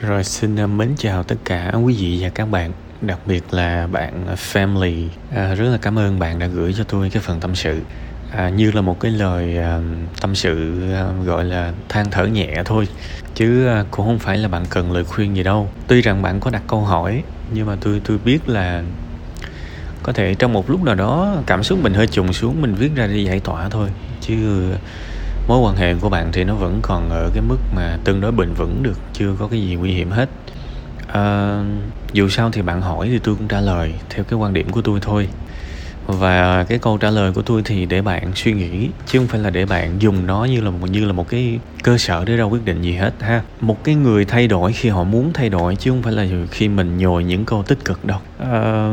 Rồi xin à, mến chào tất cả quý vị và các bạn Đặc biệt là bạn à, Family. À, Rất là cảm ơn bạn đã gửi cho tôi cái phần tâm sự. À, Như là một cái lời à, tâm sự à, gọi là than thở nhẹ thôi Chứ à, cũng không phải là bạn cần lời khuyên gì đâu. Tuy rằng bạn có đặt câu hỏi Nhưng mà tôi tôi biết là Có thể trong một lúc nào đó cảm xúc mình hơi trùng xuống Mình viết ra để giải tỏa thôi. Chứ mối quan hệ của bạn thì nó vẫn còn ở cái mức mà tương đối bền vững được chưa có cái gì nguy hiểm hết. À, dù sao thì bạn hỏi thì tôi cũng trả lời theo cái quan điểm của tôi thôi. Và cái câu trả lời của tôi thì để bạn suy nghĩ chứ không phải là để bạn dùng nó như là một như là một cái cơ sở để ra quyết định gì hết ha. Một cái người thay đổi khi họ muốn thay đổi chứ không phải là khi mình nhồi những câu tích cực đâu. À,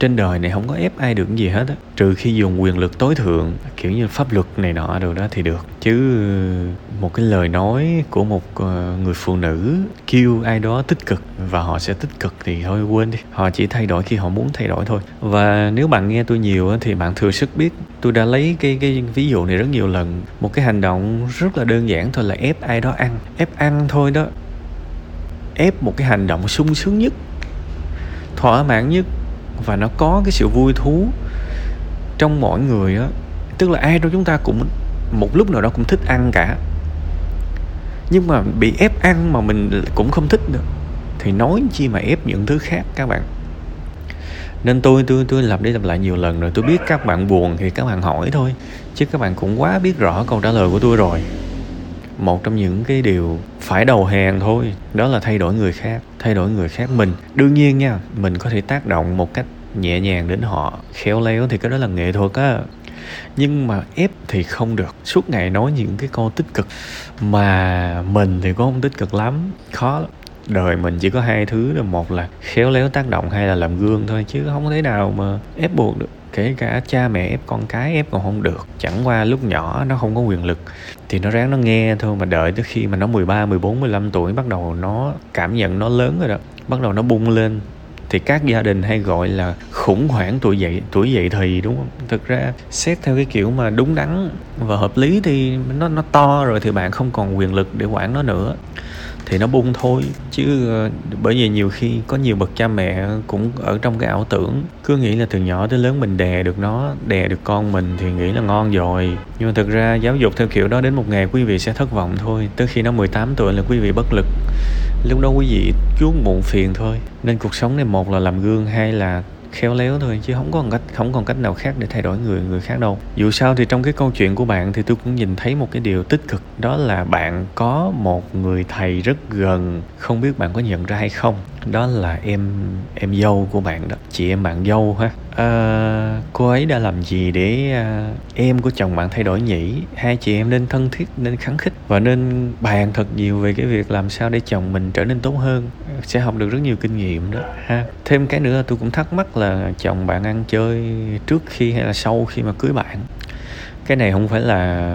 trên đời này không có ép ai được gì hết á. Trừ khi dùng quyền lực tối thượng, kiểu như pháp luật này nọ được đó thì được. Chứ ờ, một cái lời nói của một ờ, người phụ nữ kêu ai đó tích cực và họ sẽ tích cực thì thôi, quên đi. Họ chỉ thay đổi khi họ muốn thay đổi thôi. Và nếu bạn nghe tôi nhiều thì bạn thừa sức biết, tôi đã lấy cái cái ví dụ này rất nhiều lần. Một cái hành động rất là đơn giản thôi là ép ai đó ăn. Ép ăn thôi đó. Ép một cái hành động sung sướng nhất, thỏa mãn nhất và nó có cái sự vui thú trong mỗi người á. Tức là ai trong chúng ta cũng, một lúc nào đó cũng thích ăn cả. Nhưng mà bị ép ăn mà mình cũng không thích được thì nói chi mà ép những thứ khác, các bạn. Nên tôi tôi tôi lặp đi lặp lại nhiều lần rồi, tôi biết các bạn buồn thì các bạn hỏi thôi, chứ các bạn cũng quá biết rõ câu trả lời của tôi rồi một trong những cái điều phải đầu hàng thôi, đó là thay đổi người khác, thay đổi người khác mình. Đương nhiên nha, mình có thể tác động một cách nhẹ nhàng đến họ, khéo léo thì cái đó là nghệ thuật á. Nhưng mà ép thì không được. Suốt ngày nói những cái câu tích cực mà mình thì cũng không tích cực lắm, khó lắm. Đời mình chỉ có hai thứ là một là khéo léo tác động hay là làm gương thôi, chứ không thể nào mà ép buộc được kể cả cha mẹ ép con cái ép còn không được chẳng qua lúc nhỏ nó không có quyền lực. Thì nó ráng nó nghe thôi mà đợi tới khi mà nó 13, 14, 15 tuổi bắt đầu nó cảm nhận nó lớn rồi đó bắt đầu nó bung lên. Thì các gia đình hay gọi là khủng hoảng tuổi dậy tuổi dậy thì đúng không? Thực ra xét theo cái kiểu mà đúng đắn và hợp lý thì nó nó to rồi thì bạn không còn quyền lực để quản nó nữa thì nó bung thôi. Chứ ờ, bởi vì nhiều khi có nhiều bậc cha mẹ cũng ở trong cái ảo tưởng. Cứ nghĩ là từ nhỏ tới lớn mình đè được nó, đè được con mình thì nghĩ là ngon rồi. Nhưng mà thực ra giáo dục theo kiểu đó đến một ngày quý vị sẽ thất vọng thôi. Tới khi nó 18 tuổi là quý vị bất lực. Lúc đó quý vị chuốc muộn phiền thôi. Nên cuộc sống này một là làm gương, hai là khéo léo thôi chứ không còn cách không còn cách nào khác để thay đổi người người khác đâu. Dù sao thì trong cái câu chuyện của bạn thì tôi cũng nhìn thấy một cái điều tích cực đó là bạn có một người thầy rất gần không biết bạn có nhận ra hay không. Đó là em em dâu của bạn đó chị em bạn dâu ha. À, cô ấy đã làm gì để à, em của chồng bạn thay đổi nhỉ? Hai chị em nên thân thiết nên kháng khích và nên bàn thật nhiều về cái việc làm sao để chồng mình trở nên tốt hơn sẽ học được rất nhiều kinh nghiệm đó ha. Thêm cái nữa tôi cũng thắc mắc là chồng bạn ăn chơi trước khi hay là sau khi mà cưới bạn? Cái này không phải là,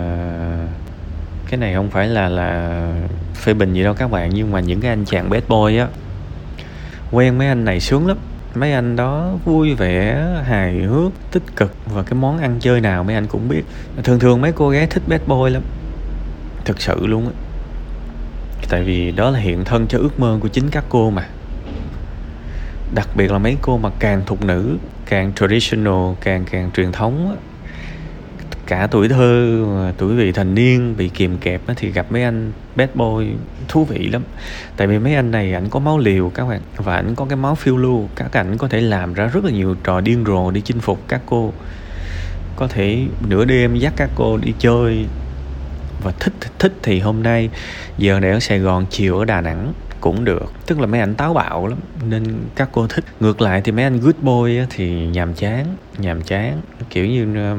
cái này không phải là là phê bình gì đâu các bạn, nhưng mà những cái anh chàng bad boy á, quen mấy anh này sướng lắm. Mấy anh đó vui vẻ, hài hước, tích cực, và cái món ăn chơi nào mấy anh cũng biết. Thường thường mấy cô gái thích bad boy lắm, thực sự luôn á. Tại vì đó là hiện thân cho ước mơ của chính các cô mà đặc biệt là mấy cô mà càng thục nữ, càng traditional, càng càng truyền thống cả tuổi thơ tuổi vị thành niên, bị kìm kẹp thì gặp mấy anh bad boy, thú vị lắm. Tại vì mấy anh này ảnh có máu liều các bạn, và ảnh có cái máu phiêu lưu. Các ảnh có thể làm ra rất là nhiều trò điên rồ đi chinh phục các cô. Có thể nửa đêm dắt các cô đi chơi. Và thích thích thì hôm nay, giờ này ở Sài Gòn chiều ở Đà Nẵng cũng được. Tức là mấy anh táo bạo lắm nên các cô thích. Ngược lại thì mấy anh good boy thì nhàm chán nhàm chán. Kiểu như ờ,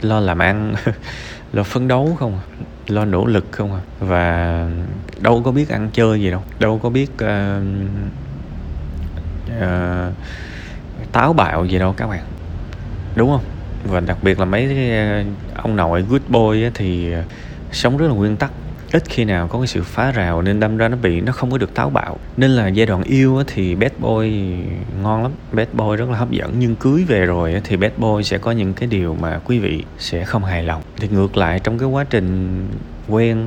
lo làm ăn lo phấn đấu không à lo nỗ lực không à. Và đâu có biết ăn chơi gì đâu đâu có biết uh, uh, táo bạo gì đâu các bạn. Đúng không? Và đặc biệt là mấy cái ông nội good boy thì sống rất là nguyên tắc ít khi nào có cái sự phá rào nên đâm ra nó bị, nó không có được táo bạo. Nên là giai đoạn yêu thì bad boy ngon lắm, bad boy rất là hấp dẫn. Nhưng cưới về rồi thì bad boy sẽ có những cái điều mà quý vị sẽ không hài lòng. Thì ngược lại trong cái quá trình quen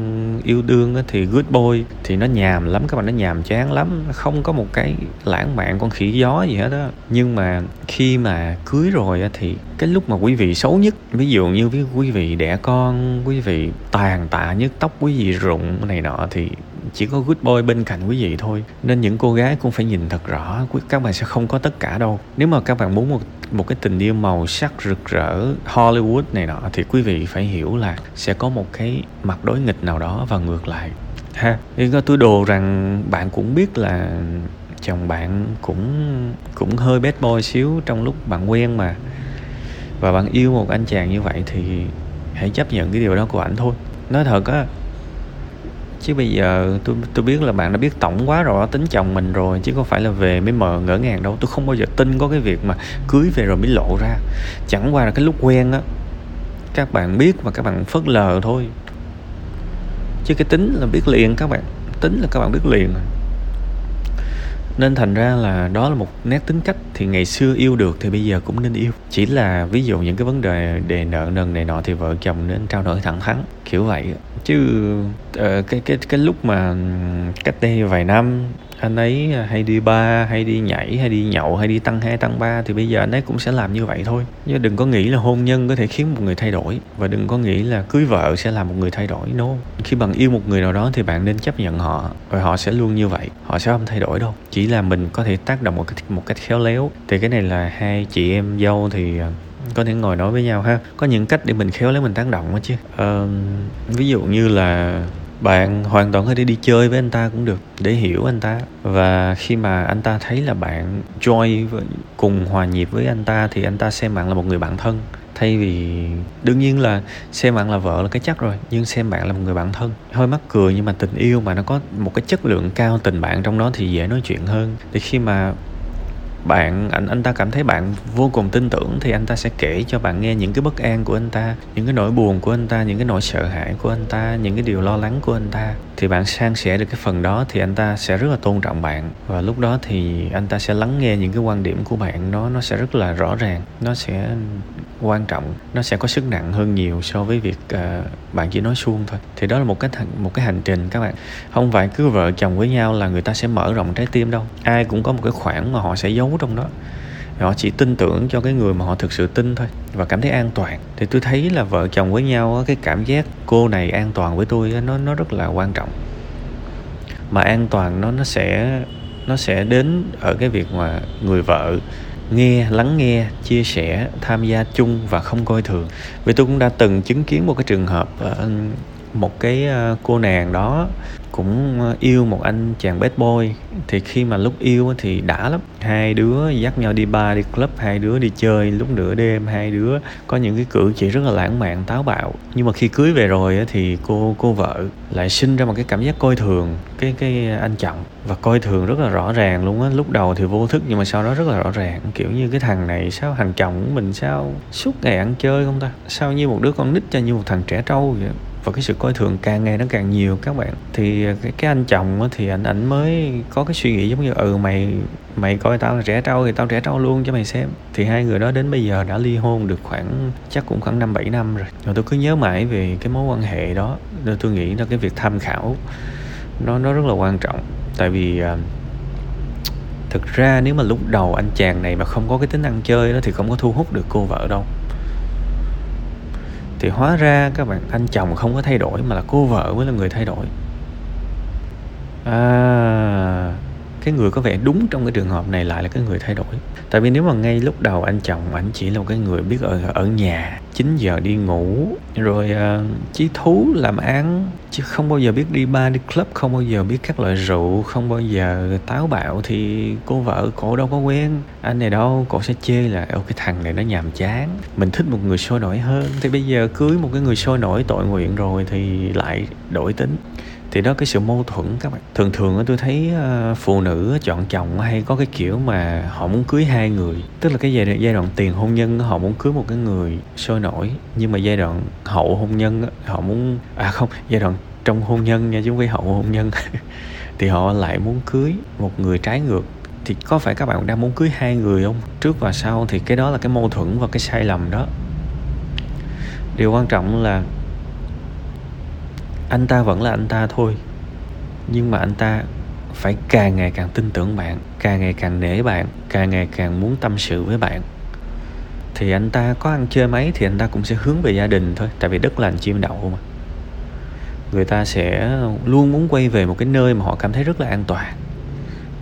yêu đương á, thì good boy thì nó nhàm lắm các bạn nó nhàm chán lắm. Không có một cái lãng mạn con khỉ gió gì hết á. Nhưng mà khi mà cưới rồi á, thì cái lúc mà quý vị xấu nhất ví dụ như với quý vị đẻ con quý vị tàn tạ nhất tóc quý vị rụng này nọ thì chỉ có good boy bên cạnh quý vị thôi. Nên những cô gái cũng phải nhìn thật rõ. Các bạn sẽ không có tất cả đâu. Nếu mà các bạn muốn một một cái tình yêu màu sắc rực rỡ, Hollywood này nọ, thì quý vị phải hiểu là sẽ có một cái mặt đối nghịch nào đó và ngược lại. Ha thì có tôi đồ rằng bạn cũng biết là chồng bạn cũng cũng hơi bad boy xíu trong lúc bạn quen mà. Và bạn yêu một anh chàng như vậy thì hãy chấp nhận cái điều đó của ảnh thôi. Nói thật á chứ bây giờ tôi tôi biết là bạn đã biết tổng quá rồi, tính chồng mình rồi, chứ không phải là về mới mờ ngỡ ngàng đâu. Tôi không bao giờ tin có cái việc mà cưới về rồi mới lộ ra. Chẳng qua là cái lúc quen á, các bạn biết và các bạn phớt lờ thôi. Chứ cái tính là biết liền các bạn, tính là các bạn biết liền à nên thành ra là đó là một nét tính cách thì ngày xưa yêu được thì bây giờ cũng nên yêu. Chỉ là ví dụ những cái vấn đề đề nợ nần này nọ thì vợ chồng nên trao đổi thẳng thắn kiểu vậy. Chứ uh, cái cái cái lúc mà cách đây vài năm anh ấy à, hay đi ba hay đi nhảy hay đi nhậu hay đi tăng hai tăng ba thì bây giờ anh ấy cũng sẽ làm như vậy thôi. Nhưng đừng có nghĩ là hôn nhân có thể khiến một người thay đổi và đừng có nghĩ là cưới vợ sẽ làm một người thay đổi no khi bạn yêu một người nào đó thì bạn nên chấp nhận họ và họ sẽ luôn như vậy họ sẽ không thay đổi đâu. Chỉ là mình có thể tác động một cách một cách khéo léo. Thì cái này là hai chị em dâu thì à, có thể ngồi nói với nhau ha. Có những cách để mình khéo léo mình tác động đó chứ. Uh, ví dụ như là bạn hoàn toàn có thể đi chơi với anh ta cũng được, để hiểu anh ta. Và khi mà anh ta thấy là bạn joy cùng hòa nhịp với anh ta thì anh ta xem bạn là một người bạn thân. Thay vì, đương nhiên là xem bạn là vợ là cái chắc rồi, nhưng xem bạn là một người bạn thân. Hơi mắc cười nhưng mà tình yêu mà nó có một cái chất lượng cao tình bạn trong đó thì dễ nói chuyện hơn. Thì khi mà bạn anh anh ta cảm thấy bạn vô cùng tin tưởng thì anh ta sẽ kể cho bạn nghe những cái bất an của anh ta những cái nỗi buồn của anh ta những cái nỗi sợ hãi của anh ta những cái điều lo lắng của anh ta. Thì bạn san sẻ được cái phần đó thì anh ta sẽ rất là tôn trọng bạn. Và lúc đó thì anh ta sẽ lắng nghe những cái quan điểm của bạn nó nó sẽ rất là rõ ràng nó sẽ quan trọng nó sẽ có sức nặng hơn nhiều so với việc uh, bạn chỉ nói suông thôi. Thì đó là một cái một cái hành trình các bạn. Không phải cứ vợ chồng với nhau là người ta sẽ mở rộng trái tim đâu. Ai cũng có một cái khoảng mà họ sẽ giấu trong đó. Họ chỉ tin tưởng cho cái người mà họ thực sự tin thôi và cảm thấy an toàn. Thì tôi thấy là vợ chồng với nhau cái cảm giác cô này an toàn với tôi nó nó rất là quan trọng. Mà an toàn nó nó sẽ nó sẽ đến ở cái việc mà người vợ nghe, lắng nghe, chia sẻ, tham gia chung và không coi thường. Vì tôi cũng đã từng chứng kiến một cái trường hợp ờ, một cái ờ, cô nàng đó cũng ờ, yêu một anh chàng bad boy. Thì khi mà lúc yêu thì đã lắm. Hai đứa dắt nhau đi bar, đi club, hai đứa đi chơi lúc nửa đêm, hai đứa có những cái cử chỉ rất là lãng mạn, táo bạo. Nhưng mà khi cưới về rồi thì cô cô vợ lại sinh ra một cái cảm giác coi thường cái cái anh chồng. Và coi thường rất là rõ ràng luôn á. Lúc đầu thì vô thức nhưng mà sau đó rất là rõ ràng. Kiểu như cái thằng này sao thằng chồng của mình sao suốt ngày ăn chơi không ta? Sao như một đứa con nít cho như một thằng trẻ trâu vậy? Và cái sự coi thường càng ngày nó càng nhiều các bạn. Thì cái, cái anh chồng thì anh ảnh mới có cái suy nghĩ giống như ừ mày mày coi tao là trẻ trâu thì tao trẻ trâu luôn cho mày xem. Thì hai người đó đến bây giờ đã ly hôn được khoảng chắc cũng khoảng năm bảy năm rồi. Rồi tôi cứ nhớ mãi về cái mối quan hệ đó. Nên tôi nghĩ là cái việc tham khảo nó nó rất là quan trọng. Tại vì à, thực ra nếu mà lúc đầu anh chàng này mà không có cái tính ăn chơi đó thì không có thu hút được cô vợ đâu thì hóa ra các bạn anh chồng không có thay đổi mà là cô vợ mới là người thay đổi. À cái người có vẻ đúng trong cái trường hợp này lại là cái người thay đổi. Tại vì nếu mà ngay lúc đầu anh chồng anh chỉ là một cái người biết ở ở nhà 9 giờ đi ngủ rồi uh, chí thú làm án chứ không bao giờ biết đi bar đi club không bao giờ biết các loại rượu không bao giờ táo bạo thì cô vợ cổ đâu có quen. Anh này đâu cổ sẽ chê là ô cái thằng này nó nhàm chán mình thích một người sôi nổi hơn. Thì bây giờ cưới một cái người sôi nổi tội nguyện rồi thì lại đổi tính thì đó, cái sự mâu thuẫn các bạn. Thường thường tôi thấy ờ, phụ nữ chọn chồng hay có cái kiểu mà họ muốn cưới hai người. Tức là cái giai đoạn giai đoạn tiền hôn nhân họ muốn cưới một cái người sôi nổi. Nhưng mà giai đoạn hậu hôn nhân họ muốn à không, giai đoạn trong hôn nhân nha, chứ không phải hậu hôn nhân. Thì họ lại muốn cưới một người trái ngược. Thì có phải các bạn đang muốn cưới hai người không? Trước và sau thì cái đó là cái mâu thuẫn và cái sai lầm đó. Điều quan trọng là anh ta vẫn là anh ta thôi. Nhưng mà anh ta phải càng ngày càng tin tưởng bạn, càng ngày càng nể bạn, càng ngày càng muốn tâm sự với bạn. Thì anh ta có ăn chơi mấy thì anh ta cũng sẽ hướng về gia đình thôi, tại vì đất lành chim đậu mà. Người ta sẽ luôn muốn quay về một cái nơi mà họ cảm thấy rất là an toàn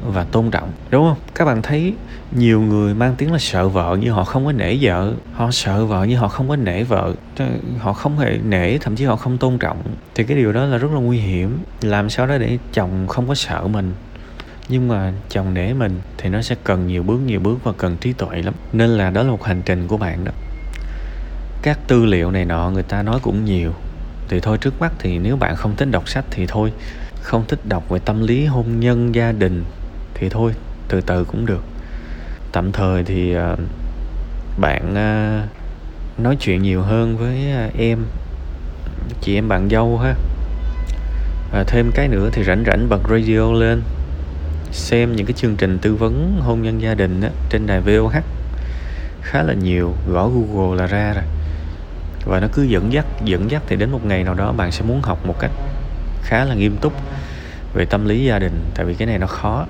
và tôn trọng, đúng không? Các bạn thấy nhiều người mang tiếng là sợ vợ nhưng họ không có nể vợ. Họ sợ vợ nhưng họ không có nể vợ. Họ không hề nể, thậm chí họ không tôn trọng. Thì cái điều đó là rất là nguy hiểm. Làm sao đó để chồng không có sợ mình? Nhưng mà chồng nể mình thì nó sẽ cần nhiều bước nhiều bước và cần trí tuệ lắm. Nên là đó là một hành trình của bạn đó. Các tư liệu này nọ người ta nói cũng nhiều. Thì thôi trước mắt thì nếu bạn không thích đọc sách thì thôi. Không thích đọc về tâm lý hôn nhân, gia đình thì thôi từ từ cũng được. Tạm thời thì ờ, bạn ờ, nói chuyện nhiều hơn với ờ, em. Chị em bạn dâu ha. Và thêm cái nữa thì rảnh rảnh bật radio lên xem những cái chương trình tư vấn hôn nhân gia đình á, trên đài VOH khá là nhiều gõ Google là ra rồi. Và nó cứ dẫn dắt dẫn dắt thì đến một ngày nào đó bạn sẽ muốn học một cách khá là nghiêm túc về tâm lý gia đình, tại vì cái này nó khó.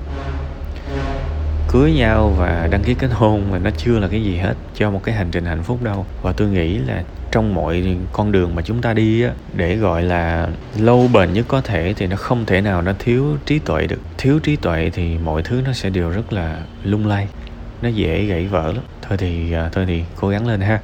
Cưới nhau và đăng ký kết hôn mà nó chưa là cái gì hết, cho một cái hành trình hạnh phúc đâu. Và tôi nghĩ là trong mọi con đường mà chúng ta đi á, để gọi là lâu bền nhất có thể thì nó không thể nào nó thiếu trí tuệ được. Thiếu trí tuệ thì mọi thứ nó sẽ đều rất là lung lay, nó dễ gãy vỡ lắm. Thôi thì à, thôi thì cố gắng lên ha.